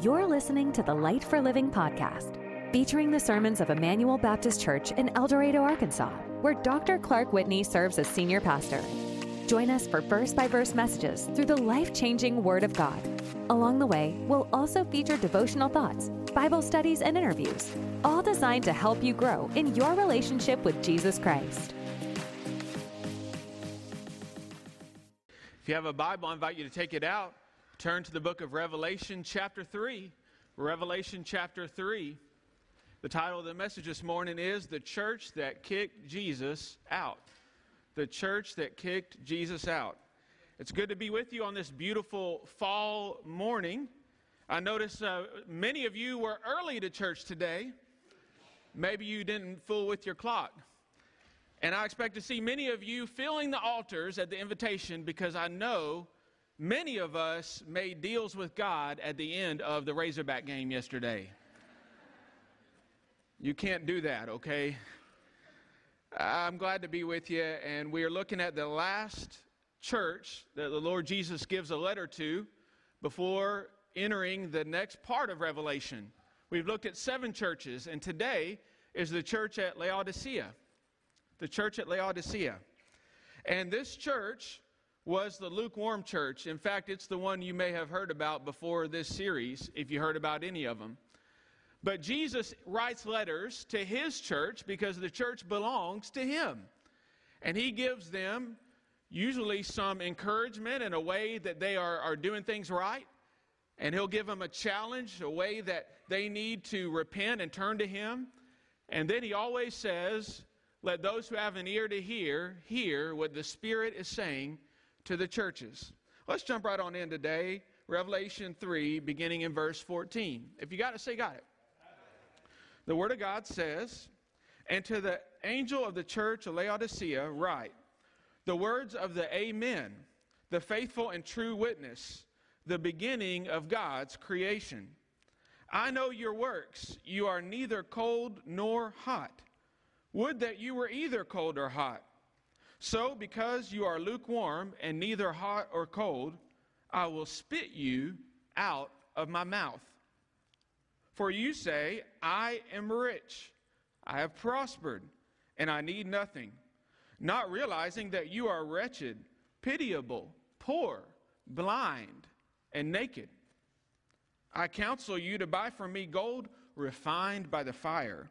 You're listening to the Light for Living podcast, featuring the sermons of Immanuel Baptist Church in El Dorado, Arkansas, where Dr. Clark Whitney serves as senior pastor. Join us for verse by verse messages through the life changing Word of God. Along the way, we'll also feature devotional thoughts, Bible studies, and interviews, all designed to help you grow in your relationship with Jesus Christ. If you have a Bible, I invite you to take it out. Turn to the book of Revelation, chapter 3. Revelation, chapter 3. The title of the message this morning is The Church That Kicked Jesus Out. The Church That Kicked Jesus Out. It's good to be with you on this beautiful fall morning. I notice uh, many of you were early to church today. Maybe you didn't fool with your clock. And I expect to see many of you filling the altars at the invitation because I know Many of us made deals with God at the end of the Razorback game yesterday. You can't do that, okay? I'm glad to be with you, and we are looking at the last church that the Lord Jesus gives a letter to before entering the next part of Revelation. We've looked at seven churches, and today is the church at Laodicea. The church at Laodicea. And this church was the lukewarm church. In fact, it's the one you may have heard about before this series, if you heard about any of them. But Jesus writes letters to his church because the church belongs to him. And he gives them usually some encouragement in a way that they are, are doing things right. And he'll give them a challenge, a way that they need to repent and turn to him. And then he always says, Let those who have an ear to hear, hear what the Spirit is saying to the churches. Let's jump right on in today. Revelation 3, beginning in verse 14. If you got it, say, got it. The Word of God says, And to the angel of the church of Laodicea, write, The words of the Amen, the faithful and true witness, the beginning of God's creation. I know your works. You are neither cold nor hot. Would that you were either cold or hot. So, because you are lukewarm and neither hot or cold, I will spit you out of my mouth. For you say, I am rich, I have prospered, and I need nothing, not realizing that you are wretched, pitiable, poor, blind, and naked. I counsel you to buy from me gold refined by the fire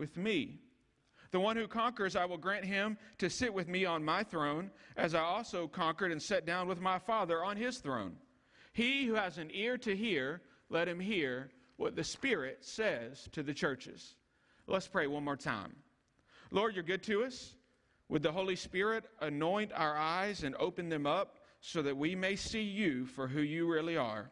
with me. The one who conquers, I will grant him to sit with me on my throne, as I also conquered and sat down with my Father on his throne. He who has an ear to hear, let him hear what the Spirit says to the churches. Let's pray one more time. Lord, you're good to us. Would the Holy Spirit anoint our eyes and open them up so that we may see you for who you really are?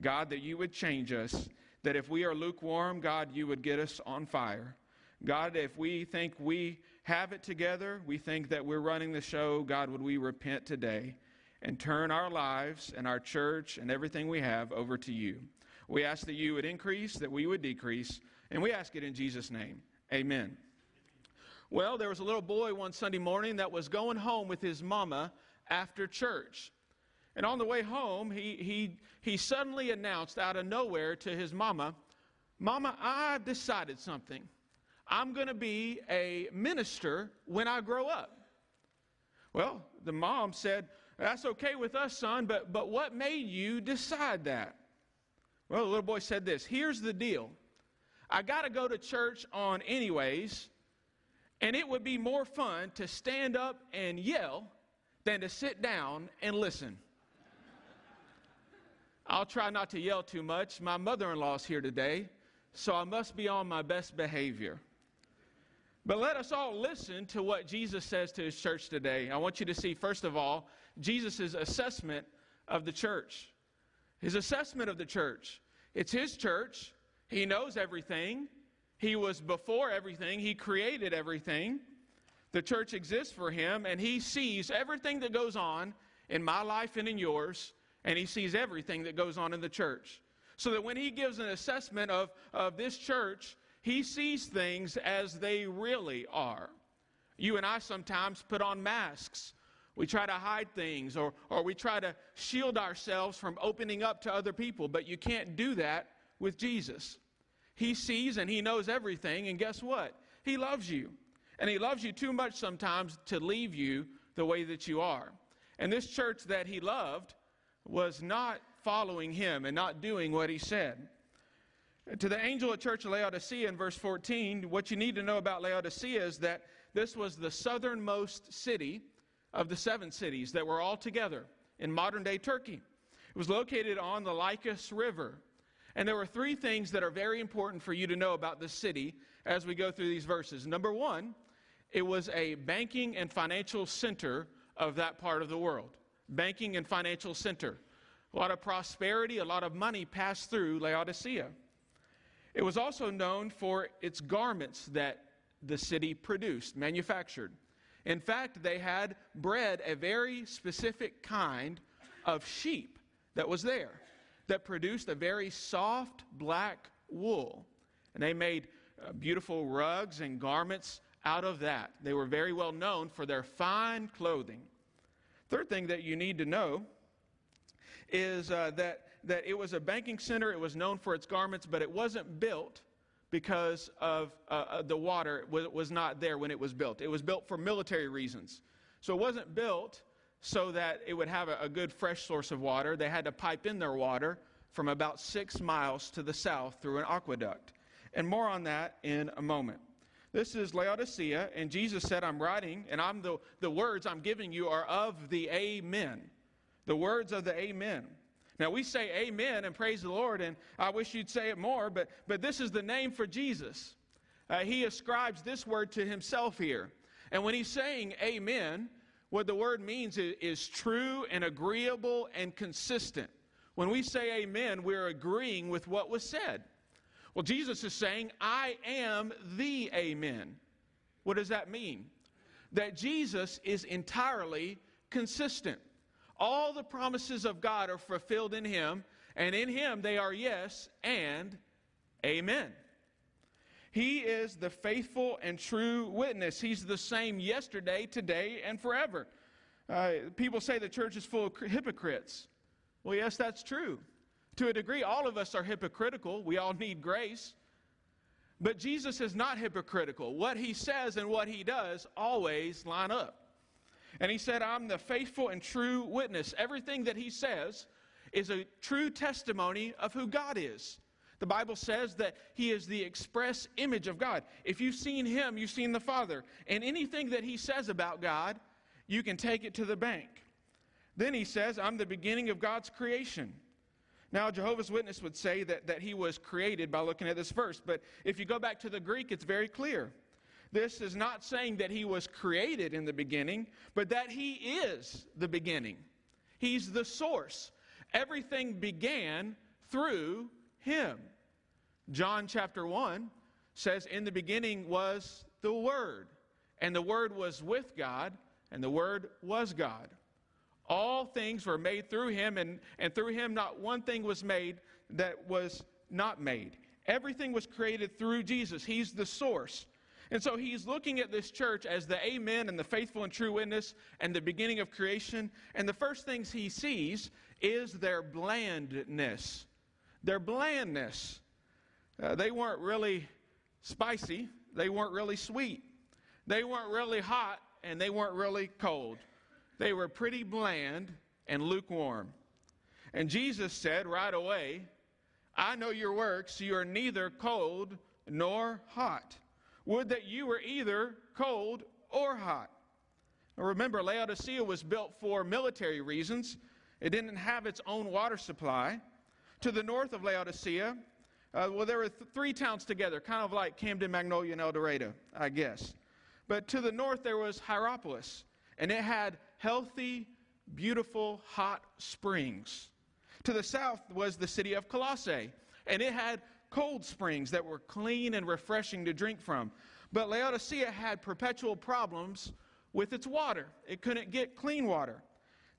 God, that you would change us, that if we are lukewarm, God, you would get us on fire. God, if we think we have it together, we think that we're running the show, God, would we repent today and turn our lives and our church and everything we have over to you? We ask that you would increase, that we would decrease, and we ask it in Jesus' name. Amen. Well, there was a little boy one Sunday morning that was going home with his mama after church. And on the way home, he, he, he suddenly announced out of nowhere to his mama, Mama, I decided something. I'm going to be a minister when I grow up. Well, the mom said, That's okay with us, son, but, but what made you decide that? Well, the little boy said this Here's the deal I got to go to church on anyways, and it would be more fun to stand up and yell than to sit down and listen. I'll try not to yell too much. My mother in law's here today, so I must be on my best behavior. But let us all listen to what Jesus says to his church today. I want you to see, first of all, Jesus' assessment of the church. His assessment of the church. It's His church. He knows everything. He was before everything. He created everything. The church exists for Him, and He sees everything that goes on in my life and in yours, and He sees everything that goes on in the church. So that when He gives an assessment of, of this church, He sees things as they really are. You and I sometimes put on masks. We try to hide things or, or we try to shield ourselves from opening up to other people, but you can't do that with Jesus. He sees and He knows everything, and guess what? He loves you. And He loves you too much sometimes to leave you the way that you are. And this church that He loved was not following Him and not doing what He said. To the angel of church Laodicea in verse 14, what you need to know about Laodicea is that this was the southernmost city of the seven cities that were all together in modern day Turkey. It was located on the Lycus River. And there were three things that are very important for you to know about this city as we go through these verses. Number one, it was a banking and financial center of that part of the world. Banking and financial center. A lot of prosperity, a lot of money passed through Laodicea. It was also known for its garments that the city produced, manufactured. In fact, they had bred a very specific kind of sheep that was there that produced a very soft black wool. And they made uh, beautiful rugs and garments out of that. They were very well known for their fine clothing. Third thing that you need to know is uh, that, that it was a banking center. It was known for its garments, but it wasn't built because of uh, uh the water was, was not there when it was built. It was built for military reasons. So it wasn't built so that it would have a, a good fresh source of water. They had to pipe in their water from about six miles to the south through an aqueduct. And more on that in a moment. This is Laodicea, and Jesus said, I'm writing, and I'm the, the words I'm giving you are of the Amen. The words of the Amen. Now, we say amen and praise the Lord, and I wish you'd say it more, but, but this is the name for Jesus. Uh, he ascribes this word to himself here. And when he's saying amen, what the word means is, is true and agreeable and consistent. When we say amen, we're agreeing with what was said. Well, Jesus is saying, I am the amen. What does that mean? That Jesus is entirely consistent. All the promises of God are fulfilled in him, and in him they are yes and amen. He is the faithful and true witness. He's the same yesterday, today, and forever. Uh, people say the church is full of hypocrites. Well, yes, that's true. To a degree, all of us are hypocritical. We all need grace. But Jesus is not hypocritical. What he says and what he does always line up. And he said, I'm the faithful and true witness. Everything that he says is a true testimony of who God is. The Bible says that he is the express image of God. If you've seen him, you've seen the Father. And anything that he says about God, you can take it to the bank. Then he says, I'm the beginning of God's creation. Now, Jehovah's Witness would say that, that he was created by looking at this verse, but if you go back to the Greek, it's very clear. This is not saying that he was created in the beginning, but that he is the beginning. He's the source. Everything began through him. John chapter 1 says, In the beginning was the Word, and the Word was with God, and the Word was God. All things were made through him, and, and through him not one thing was made that was not made. Everything was created through Jesus. He's the source. And so he's looking at this church as the amen and the faithful and true witness and the beginning of creation. And the first things he sees is their blandness. Their blandness. Uh, they weren't really spicy, they weren't really sweet, they weren't really hot, and they weren't really cold. They were pretty bland and lukewarm. And Jesus said right away, I know your works. You are neither cold nor hot. Would that you were either cold or hot. Now remember, Laodicea was built for military reasons. It didn't have its own water supply. To the north of Laodicea, uh, well, there were th- three towns together, kind of like Camden, Magnolia, and El Dorado, I guess. But to the north, there was Hierapolis, and it had healthy, beautiful, hot springs. To the south was the city of Colossae, and it had cold springs that were clean and refreshing to drink from. But Laodicea had perpetual problems with its water. It couldn't get clean water.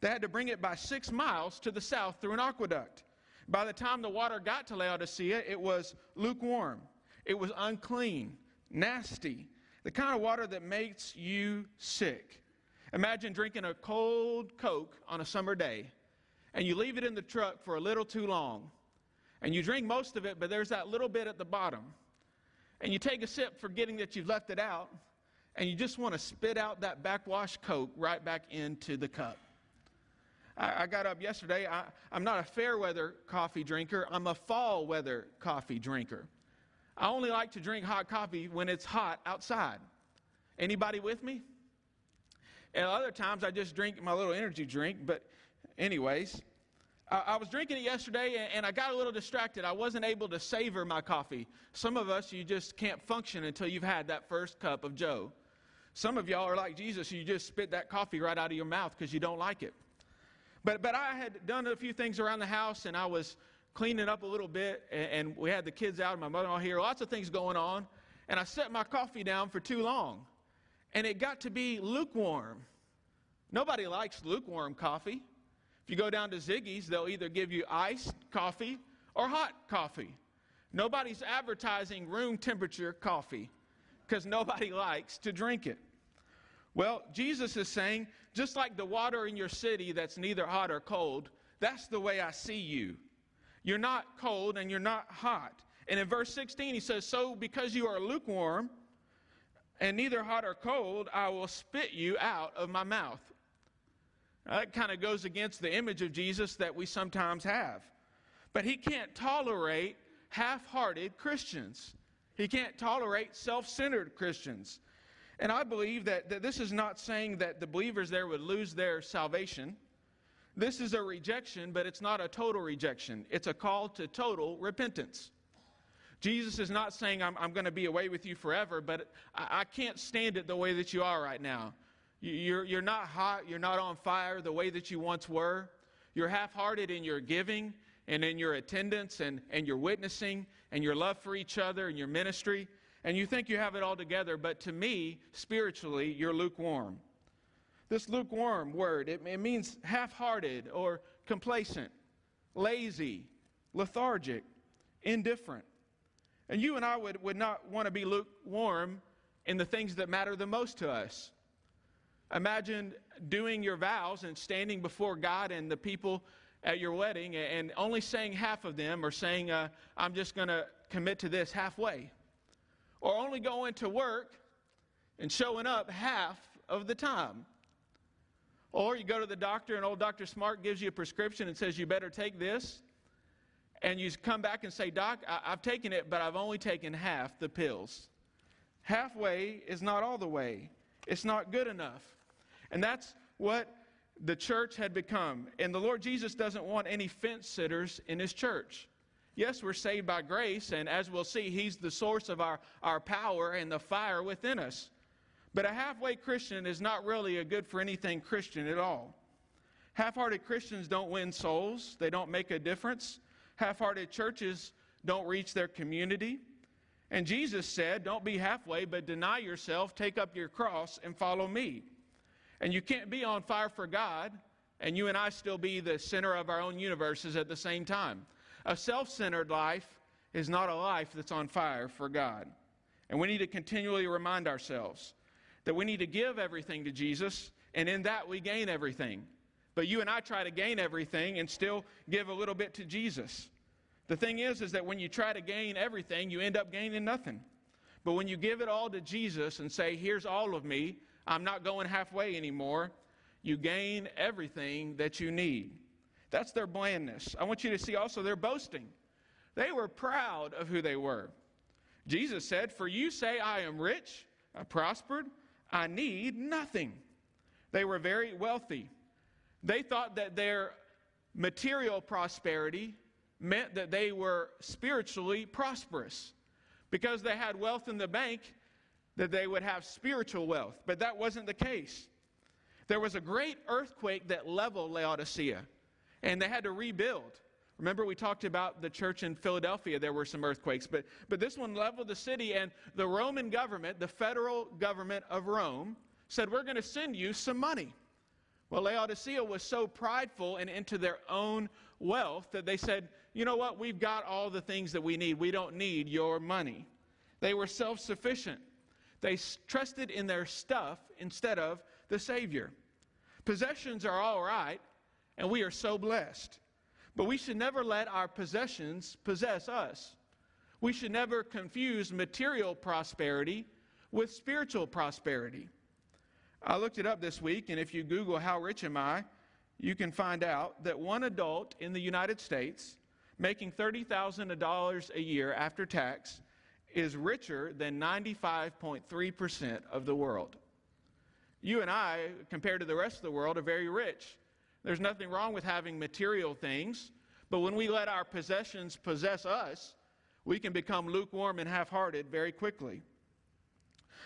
They had to bring it by six miles to the south through an aqueduct. By the time the water got to Laodicea, it was lukewarm, it was unclean, nasty, the kind of water that makes you sick. Imagine drinking a cold Coke on a summer day, and you leave it in the truck for a little too long, and you drink most of it, but there's that little bit at the bottom. And you take a sip, forgetting that you've left it out, and you just want to spit out that backwash Coke right back into the cup. I, I got up yesterday. I, I'm not a fair weather coffee drinker, I'm a fall weather coffee drinker. I only like to drink hot coffee when it's hot outside. Anybody with me? And other times I just drink my little energy drink, but anyways, I, was drinking it yesterday and, and I got a little distracted. I wasn't able to savor my coffee. Some of us, you just can't function until you've had that first cup of Joe. Some of y'all are like Jesus, you just spit that coffee right out of your mouth because you don't like it. But, but I had done a few things around the house and I was cleaning up a little bit, and, and we had the kids out and my mother in law here, lots of things going on. And I set my coffee down for too long, and it got to be lukewarm. Nobody likes lukewarm coffee. If you go down to Ziggy's, they'll either give you iced coffee or hot coffee. Nobody's advertising room temperature coffee because nobody likes to drink it. Well, Jesus is saying, just like the water in your city that's neither hot or cold, that's the way I see you. You're not cold and you're not hot. And in verse 16, he says, So because you are lukewarm and neither hot or cold, I will spit you out of my mouth. That kind of goes against the image of Jesus that we sometimes have. But he can't tolerate half hearted Christians, he can't tolerate self centered Christians. And I believe that, that this is not saying that the believers there would lose their salvation. This is a rejection, but it's not a total rejection. It's a call to total repentance. Jesus is not saying, I'm, I'm going to be away with you forever, but I, I, can't stand it the way that you are right now. You're, you're not hot, you're not on fire the way that you once were. You're half hearted in your giving and in your attendance and, and your witnessing and your love for each other and your ministry. And you think you have it all together, but to me, spiritually, you're lukewarm. This lukewarm word, it, it means half hearted or complacent, lazy, lethargic, indifferent. And you and I would, would not want to be lukewarm in the things that matter the most to us. Imagine doing your vows and standing before God and the people at your wedding and only saying half of them or saying, uh, I'm just going to commit to this halfway. Or only going to work and showing up half of the time. Or you go to the doctor, and old Dr. Smart gives you a prescription and says, You better take this. And you come back and say, Doc, I- have taken it, but I've only taken half the pills. Halfway is not all the way, it's not good enough. And that's what the church had become. And the Lord Jesus doesn't want any fence sitters in his church. Yes, we're saved by grace, and as we'll see, He's the source of our, our power and the fire within us. But a halfway Christian is not really a good for anything Christian at all. Half hearted Christians don't win souls, they don't make a difference. Half hearted churches don't reach their community. And Jesus said, Don't be halfway, but deny yourself, take up your cross, and follow me. And you can't be on fire for God, and you and I still be the center of our own universes at the same time. A self centered life is not a life that's on fire for God. And we need to continually remind ourselves that we need to give everything to Jesus, and in that we gain everything. But you and I try to gain everything and still give a little bit to Jesus. The thing is, is that when you try to gain everything, you end up gaining nothing. But when you give it all to Jesus and say, Here's all of me, I'm not going halfway anymore, you gain everything that you need. That's their blandness. I want you to see also their boasting. They were proud of who they were. Jesus said, For you say, I am rich, I prospered, I need nothing. They were very wealthy. They thought that their material prosperity meant that they were spiritually prosperous. Because they had wealth in the bank, that they would have spiritual wealth. But that wasn't the case. There was a great earthquake that leveled Laodicea, and they had to rebuild. Remember, we talked about the church in Philadelphia, there were some earthquakes, but, but this one leveled the city, and the Roman government, the federal government of Rome, said, We're going to send you some money. Well, Laodicea was so prideful and into their own wealth that they said, You know what? We've got all the things that we need. We don't need your money. They were self sufficient. They trusted in their stuff instead of the Savior. Possessions are all right, and we are so blessed. But we should never let our possessions possess us. We should never confuse material prosperity with spiritual prosperity. I looked it up this week, and if you Google how rich am I, you can find out that one adult in the United States making $30,000 a year after tax is richer than 95.3% of the world. You and I, compared to the rest of the world, are very rich. There's nothing wrong with having material things, but when we let our possessions possess us, we can become lukewarm and half hearted very quickly.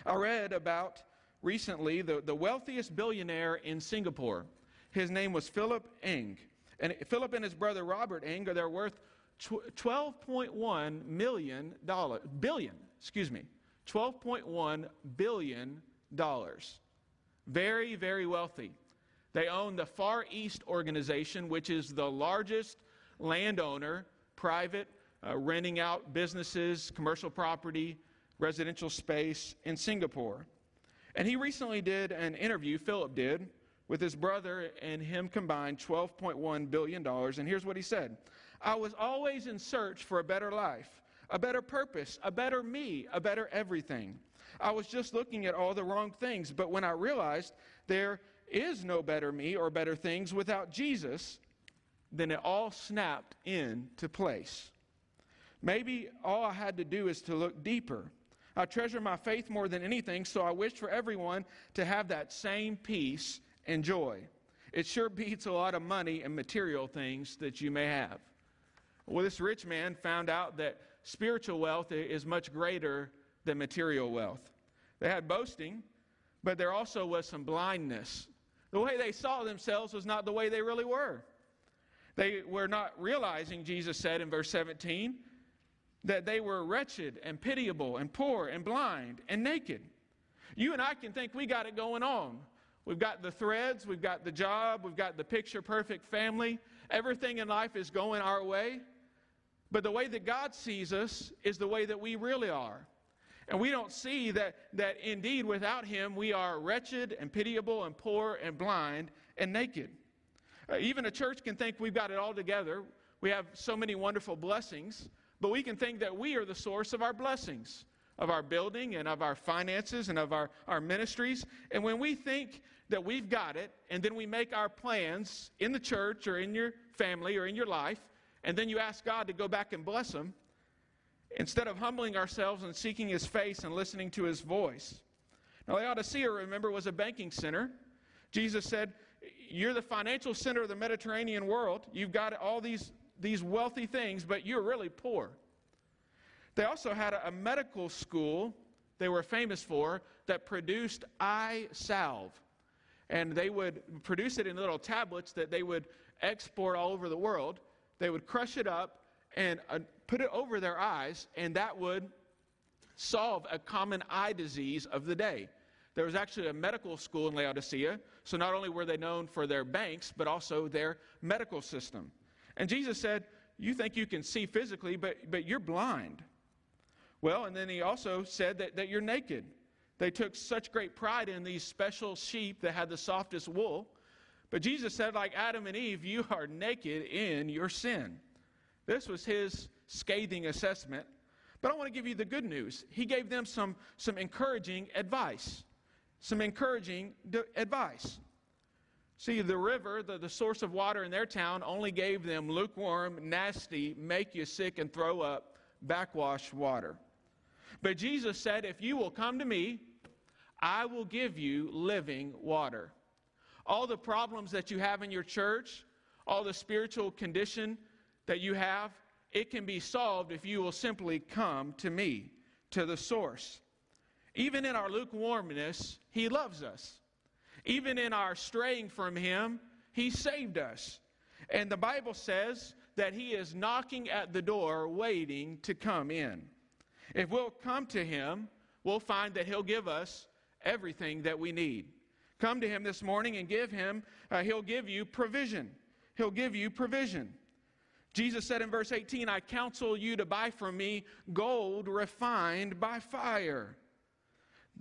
I read about recently the, the wealthiest billionaire in Singapore. His name was Philip Ng. And Philip and his brother Robert Ng are they're worth $12.1 million, billion, excuse me, $12.1 billion. Very, very wealthy. They own the Far East Organization, which is the largest landowner, private, uh, renting out businesses, commercial property, residential space in Singapore. And he recently did an interview, Philip did, with his brother and him combined $12.1 billion. And here's what he said I was always in search for a better life, a better purpose, a better me, a better everything. I was just looking at all the wrong things, but when I realized there is no better me or better things without Jesus, then it all snapped into place. Maybe all I had to do is to look deeper I treasure my faith more than anything, so I wish for everyone to have that same peace and joy. It sure beats a lot of money and material things that you may have. Well, this rich man found out that spiritual wealth is much greater than material wealth. They had boasting, but there also was some blindness. The way they saw themselves was not the way they really were. They were not realizing, Jesus said in verse 17, that they were wretched and pitiable and poor and blind and naked. You and I can think we got it going on. We've got the threads, we've got the job, we've got the picture perfect family. Everything in life is going our way. But the way that God sees us is the way that we really are. And we don't see that, that indeed without Him we are wretched and pitiable and poor and blind and naked. Uh, even a church can think we've got it all together. We have so many wonderful blessings. But we can think that we are the source of our blessings, of our building and of our finances and of our, our ministries. And when we think that we've got it, and then we make our plans in the church or in your family or in your life, and then you ask God to go back and bless them, instead of humbling ourselves and seeking His face and listening to His voice. Now, Laodicea, remember, was a banking center. Jesus said, You're the financial center of the Mediterranean world. You've got all these these wealthy things, but you're really poor. They also had a, a medical school they were famous for that produced eye salve. And they would produce it in little tablets that they would export all over the world. They would crush it up and uh, put it over their eyes, and that would solve a common eye disease of the day. There was actually a medical school in Laodicea, so not only were they known for their banks, but also their medical system. And Jesus said, You think you can see physically, but, but you're blind. Well, and then he also said that, that you're naked. They took such great pride in these special sheep that had the softest wool. But Jesus said, like Adam and Eve, you are naked in your sin. This was his scathing assessment. But I want to give you the good news. He gave them some, some encouraging advice. Some encouraging advice. See, the river, the, the source of water in their town, only gave them lukewarm, nasty, make you sick and throw up, backwash water. But Jesus said, If you will come to me, I will give you living water. All the problems that you have in your church, all the spiritual condition that you have, it can be solved if you will simply come to me, to the source. Even in our lukewarmness, He loves us. Even in our straying from Him, He saved us. And the Bible says that He is knocking at the door, waiting to come in. If we'll come to Him, we'll find that He'll give us everything that we need. Come to Him this morning and give Him, uh, He'll give you provision. He'll give you provision. Jesus said in verse 18, I counsel you to buy from me gold refined by fire.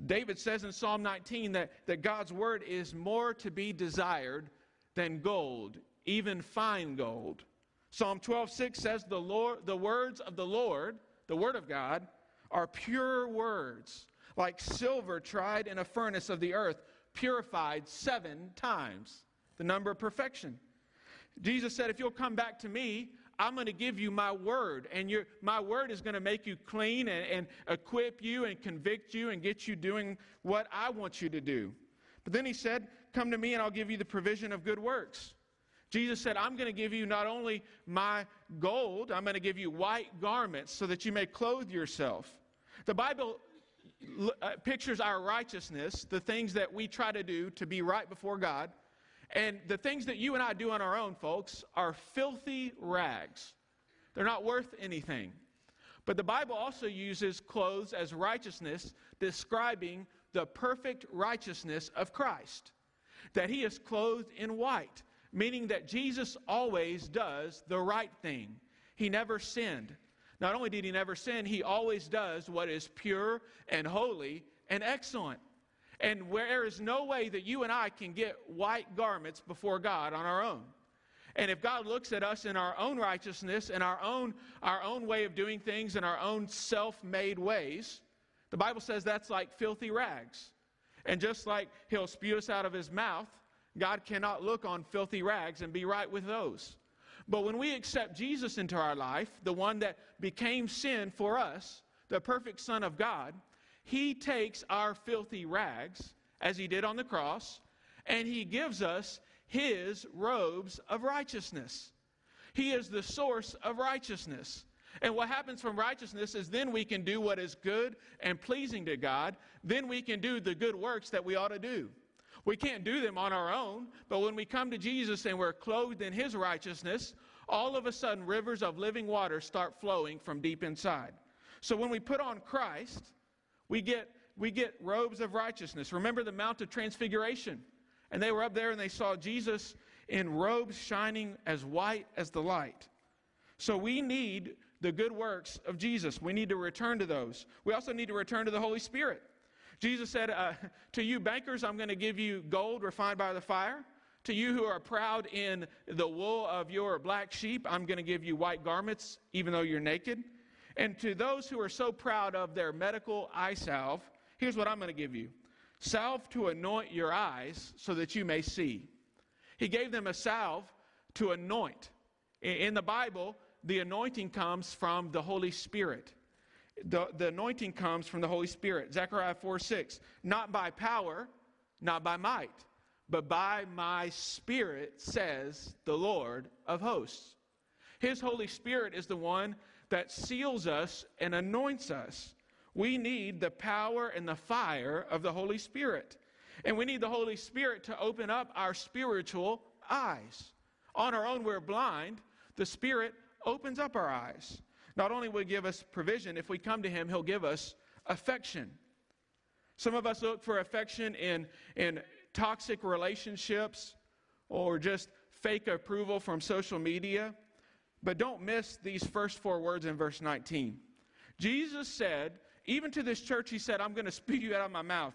David says in Psalm 19 that, that God's word is more to be desired than gold, even fine gold. Psalm 12:6 says the Lord the words of the Lord, the word of God, are pure words, like silver tried in a furnace of the earth, purified 7 times, the number of perfection. Jesus said if you'll come back to me, I'm going to give you my word, and your, my word is going to make you clean and, and equip you and convict you and get you doing what I want you to do. But then he said, Come to me and I'll give you the provision of good works. Jesus said, I'm going to give you not only my gold, I'm going to give you white garments so that you may clothe yourself. The Bible Uh, pictures our righteousness, the things that we try to do to be right before God. And the things that you and I do on our own, folks, are filthy rags. They're not worth anything. But the Bible also uses clothes as righteousness, describing the perfect righteousness of Christ. That he is clothed in white, meaning that Jesus always does the right thing. He never sinned. Not only did he never sin, he always does what is pure and holy and excellent. And there is no way that you and I can get white garments before God on our own. And if God looks at us in our own righteousness and our own, our own way of doing things in our own self made ways, the Bible says that's like filthy rags. And just like He'll spew us out of His mouth, God cannot look on filthy rags and be right with those. But when we accept Jesus into our life, the one that became sin for us, the perfect Son of God, he takes our filthy rags, as he did on the cross, and he gives us his robes of righteousness. He is the source of righteousness. And what happens from righteousness is then we can do what is good and pleasing to God. Then we can do the good works that we ought to do. We can't do them on our own, but when we come to Jesus and we're clothed in his righteousness, all of a sudden rivers of living water start flowing from deep inside. So when we put on Christ, we get, we get robes of righteousness. Remember the Mount of Transfiguration? And they were up there and they saw Jesus in robes shining as white as the light. So we need the good works of Jesus. We need to return to those. We also need to return to the Holy Spirit. Jesus said, uh, To you bankers, I'm going to give you gold refined by the fire. To you who are proud in the wool of your black sheep, I'm going to give you white garments, even though you're naked. And to those who are so proud of their medical eye salve, here's what I'm going to give you salve to anoint your eyes so that you may see. He gave them a salve to anoint. In the Bible, the anointing comes from the Holy Spirit. The, the anointing comes from the Holy Spirit. Zechariah 4 6. Not by power, not by might, but by my Spirit, says the Lord of hosts. His Holy Spirit is the one that seals us and anoints us. We need the power and the fire of the Holy Spirit. And we need the Holy Spirit to open up our spiritual eyes. On our own, we're blind. The Spirit opens up our eyes. Not only will He give us provision, if we come to Him, He'll give us affection. Some of us look for affection in, in toxic relationships or just fake approval from social media. But don't miss these first four words in verse 19. Jesus said, even to this church, He said, I'm going to spew you out of my mouth.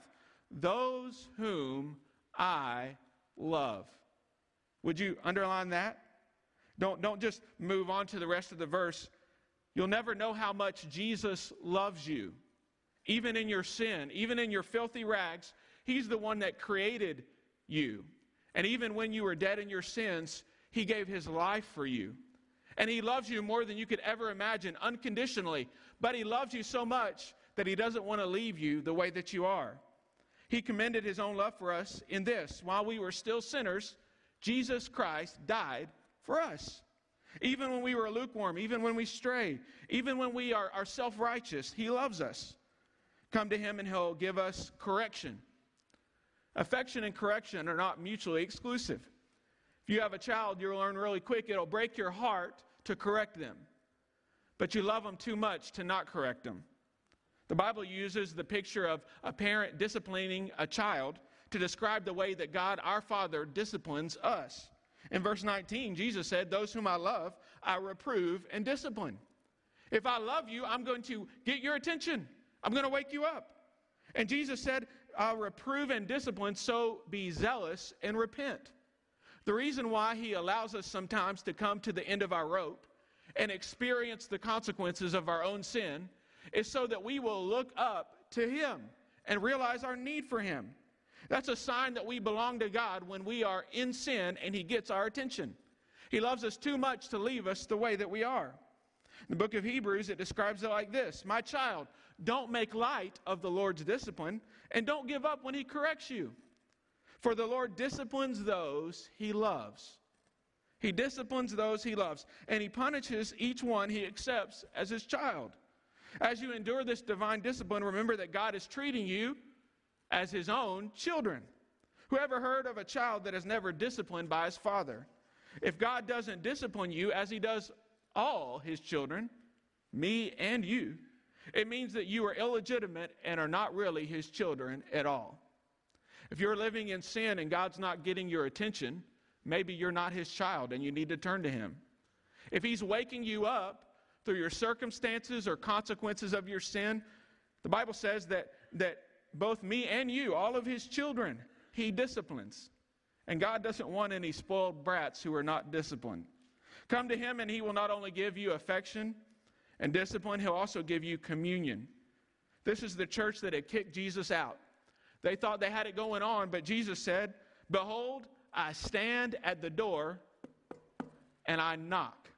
Those whom I love. Would you underline that? Don't, don't just move on to the rest of the verse. You'll never know how much Jesus loves you. Even in your sin, even in your filthy rags, He's the one that created you. And even when you were dead in your sins, He gave His life for you. And He loves you more than you could ever imagine, unconditionally. But He loves you so much that He doesn't want to leave you the way that you are. He commended His own love for us in this while we were still sinners, Jesus Christ died for us. Even when we were lukewarm, even when we stray, even when we are, are self righteous, He loves us. Come to Him and He'll give us correction. Affection and correction are not mutually exclusive. If you have a child, you'll learn really quick, it'll break your heart to correct them, but you love them too much to not correct them. The Bible uses the picture of a parent disciplining a child to describe the way that God, our Father, disciplines us. In verse 19, Jesus said, Those whom I love, I reprove and discipline. If I love you, I'm going to get your attention. I'm going to wake you up. And Jesus said, I'll reprove and discipline, so be zealous and repent. The reason why he allows us sometimes to come to the end of our rope and experience the consequences of our own sin is so that we will look up to him and realize our need for him. That's a sign that we belong to God when we are in sin and he gets our attention. He loves us too much to leave us the way that we are. In the book of Hebrews, it describes it like this My child, don't make light of the Lord's discipline, and don't give up when he corrects you. For the Lord disciplines those he loves. He disciplines those he loves, and he punishes each one he accepts as his child. As you endure this divine discipline, remember that God is treating you as his own children. Whoever heard of a child that is never disciplined by his father? If God doesn't discipline you as he does all his children, me and you, it means that you are illegitimate and are not really his children at all. If you're living in sin and God's not getting your attention, maybe you're not his child and you need to turn to him. If he's waking you up through your circumstances or consequences of your sin, the Bible says that, that both me and you, all of his children, he disciplines. And God doesn't want any spoiled brats who are not disciplined. Come to him, and he will not only give you affection and discipline, he'll also give you communion. This is the church that had kicked Jesus out. They thought they had it going on, but Jesus said, Behold, I stand at the door and I knock.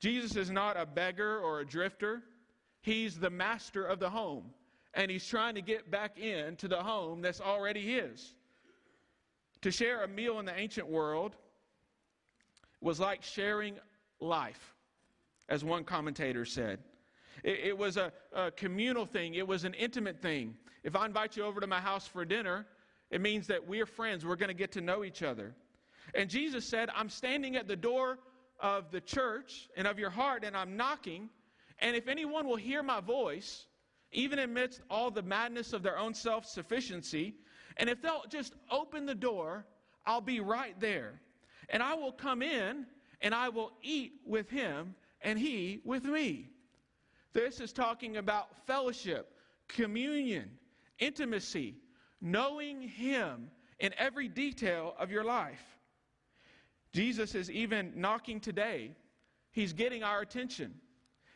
Jesus is not a beggar or a drifter, he's the master of the home and he's trying to get back into the home that's already his. To share a meal in the ancient world was like sharing life, as one commentator said. It, it was a, a communal thing, it was an intimate thing. If I invite you over to my house for dinner, it means that we're friends, we're going to get to know each other. And Jesus said, I'm standing at the door of the church and of your heart, and I'm knocking. And if anyone will hear my voice even amidst all the madness of their own self sufficiency. And if they'll just open the door, I'll be right there. And I will come in and I will eat with him and he with me. This is talking about fellowship, communion, intimacy, knowing him in every detail of your life. Jesus is even knocking today. He's getting our attention.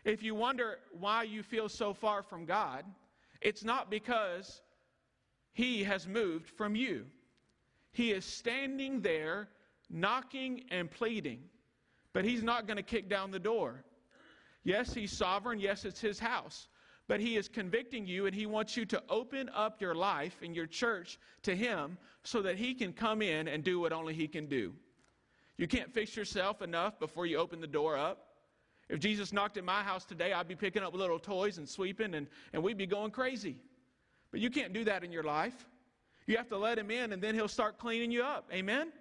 If you wonder why you feel so far from God, it's not because He has moved from you. He is standing there, knocking and pleading, but He's not going to kick down the door. Yes, He's sovereign. Yes, it's His house. But He is convicting you, and He wants you to open up your life and your church to Him so that He can come in and do what only He can do. You can't fix yourself enough before you open the door up. If Jesus knocked at my house today, I'd be picking up little toys and sweeping, and, and we'd be going crazy. But you can't do that in your life. You have to let him in, and then he'll start cleaning you up. Amen?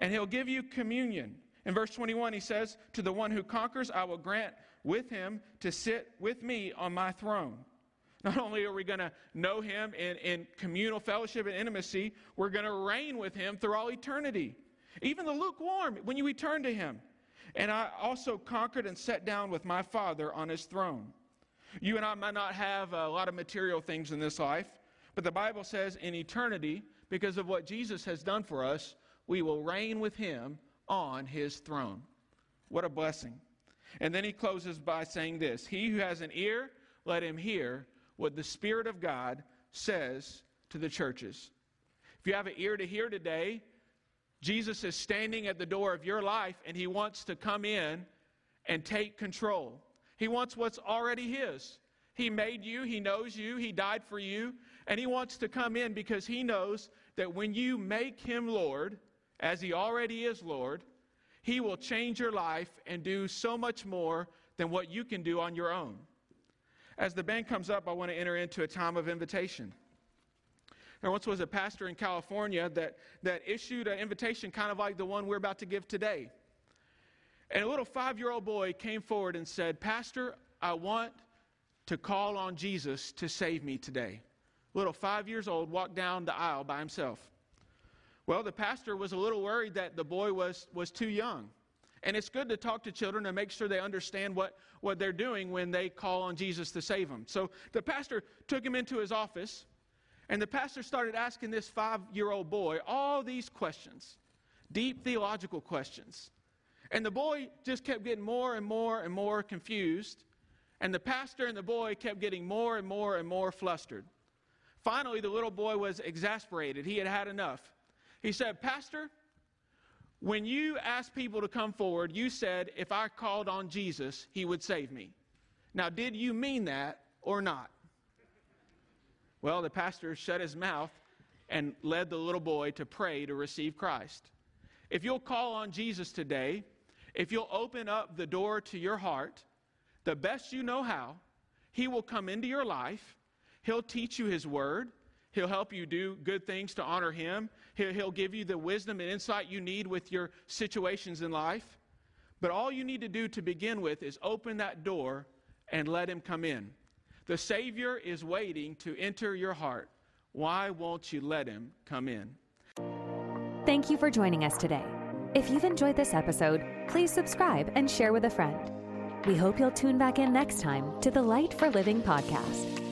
And he'll give you communion. In verse 21, he says, To the one who conquers, I will grant with him to sit with me on my throne. Not only are we going to know him in, in communal fellowship and intimacy, we're going to reign with him through all eternity. Even the lukewarm, when you return to him, and I also conquered and sat down with my Father on his throne. You and I might not have a lot of material things in this life, but the Bible says in eternity, because of what Jesus has done for us, we will reign with him on his throne. What a blessing. And then he closes by saying this He who has an ear, let him hear what the Spirit of God says to the churches. If you have an ear to hear today, Jesus is standing at the door of your life and he wants to come in and take control. He wants what's already his. He made you, he knows you, he died for you, and he wants to come in because he knows that when you make him Lord, as he already is Lord, he will change your life and do so much more than what you can do on your own. As the band comes up, I want to enter into a time of invitation. There once was a pastor in California that, that issued an invitation kind of like the one we're about to give today. And a little five year old boy came forward and said, Pastor, I want to call on Jesus to save me today. Little five years old walked down the aisle by himself. Well, the pastor was a little worried that the boy was, was too young. And it's good to talk to children and make sure they understand what, what they're doing when they call on Jesus to save them. So the pastor took him into his office, and the pastor started asking this five year old boy all these questions deep theological questions. And the boy just kept getting more and more and more confused. And the pastor and the boy kept getting more and more and more flustered. Finally, the little boy was exasperated. He had had enough. He said, Pastor, when you asked people to come forward, you said if I called on Jesus, he would save me. Now, did you mean that or not? Well, the pastor shut his mouth and led the little boy to pray to receive Christ. If you'll call on Jesus today, if you'll open up the door to your heart, the best you know how, he will come into your life. He'll teach you his word. He'll help you do good things to honor Him. He'll, he'll give you the wisdom and insight you need with your situations in life. But all you need to do to begin with is open that door and let Him come in. The Savior is waiting to enter your heart. Why won't you let Him come in? Thank you for joining us today. If you've enjoyed this episode, please subscribe and share with a friend. We hope you'll tune back in next time to the Light for Living podcast.